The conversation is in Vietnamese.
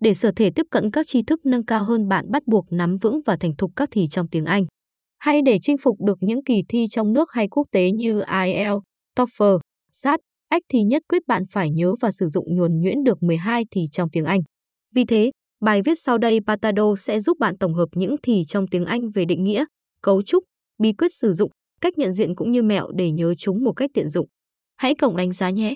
Để sở thể tiếp cận các tri thức nâng cao hơn bạn bắt buộc nắm vững và thành thục các thì trong tiếng Anh. Hay để chinh phục được những kỳ thi trong nước hay quốc tế như IELTS, TOEFL, SAT, ách thì nhất quyết bạn phải nhớ và sử dụng nhuần nhuyễn được 12 thì trong tiếng Anh. Vì thế, bài viết sau đây Patado sẽ giúp bạn tổng hợp những thì trong tiếng Anh về định nghĩa, cấu trúc, bí quyết sử dụng, cách nhận diện cũng như mẹo để nhớ chúng một cách tiện dụng. Hãy cộng đánh giá nhé!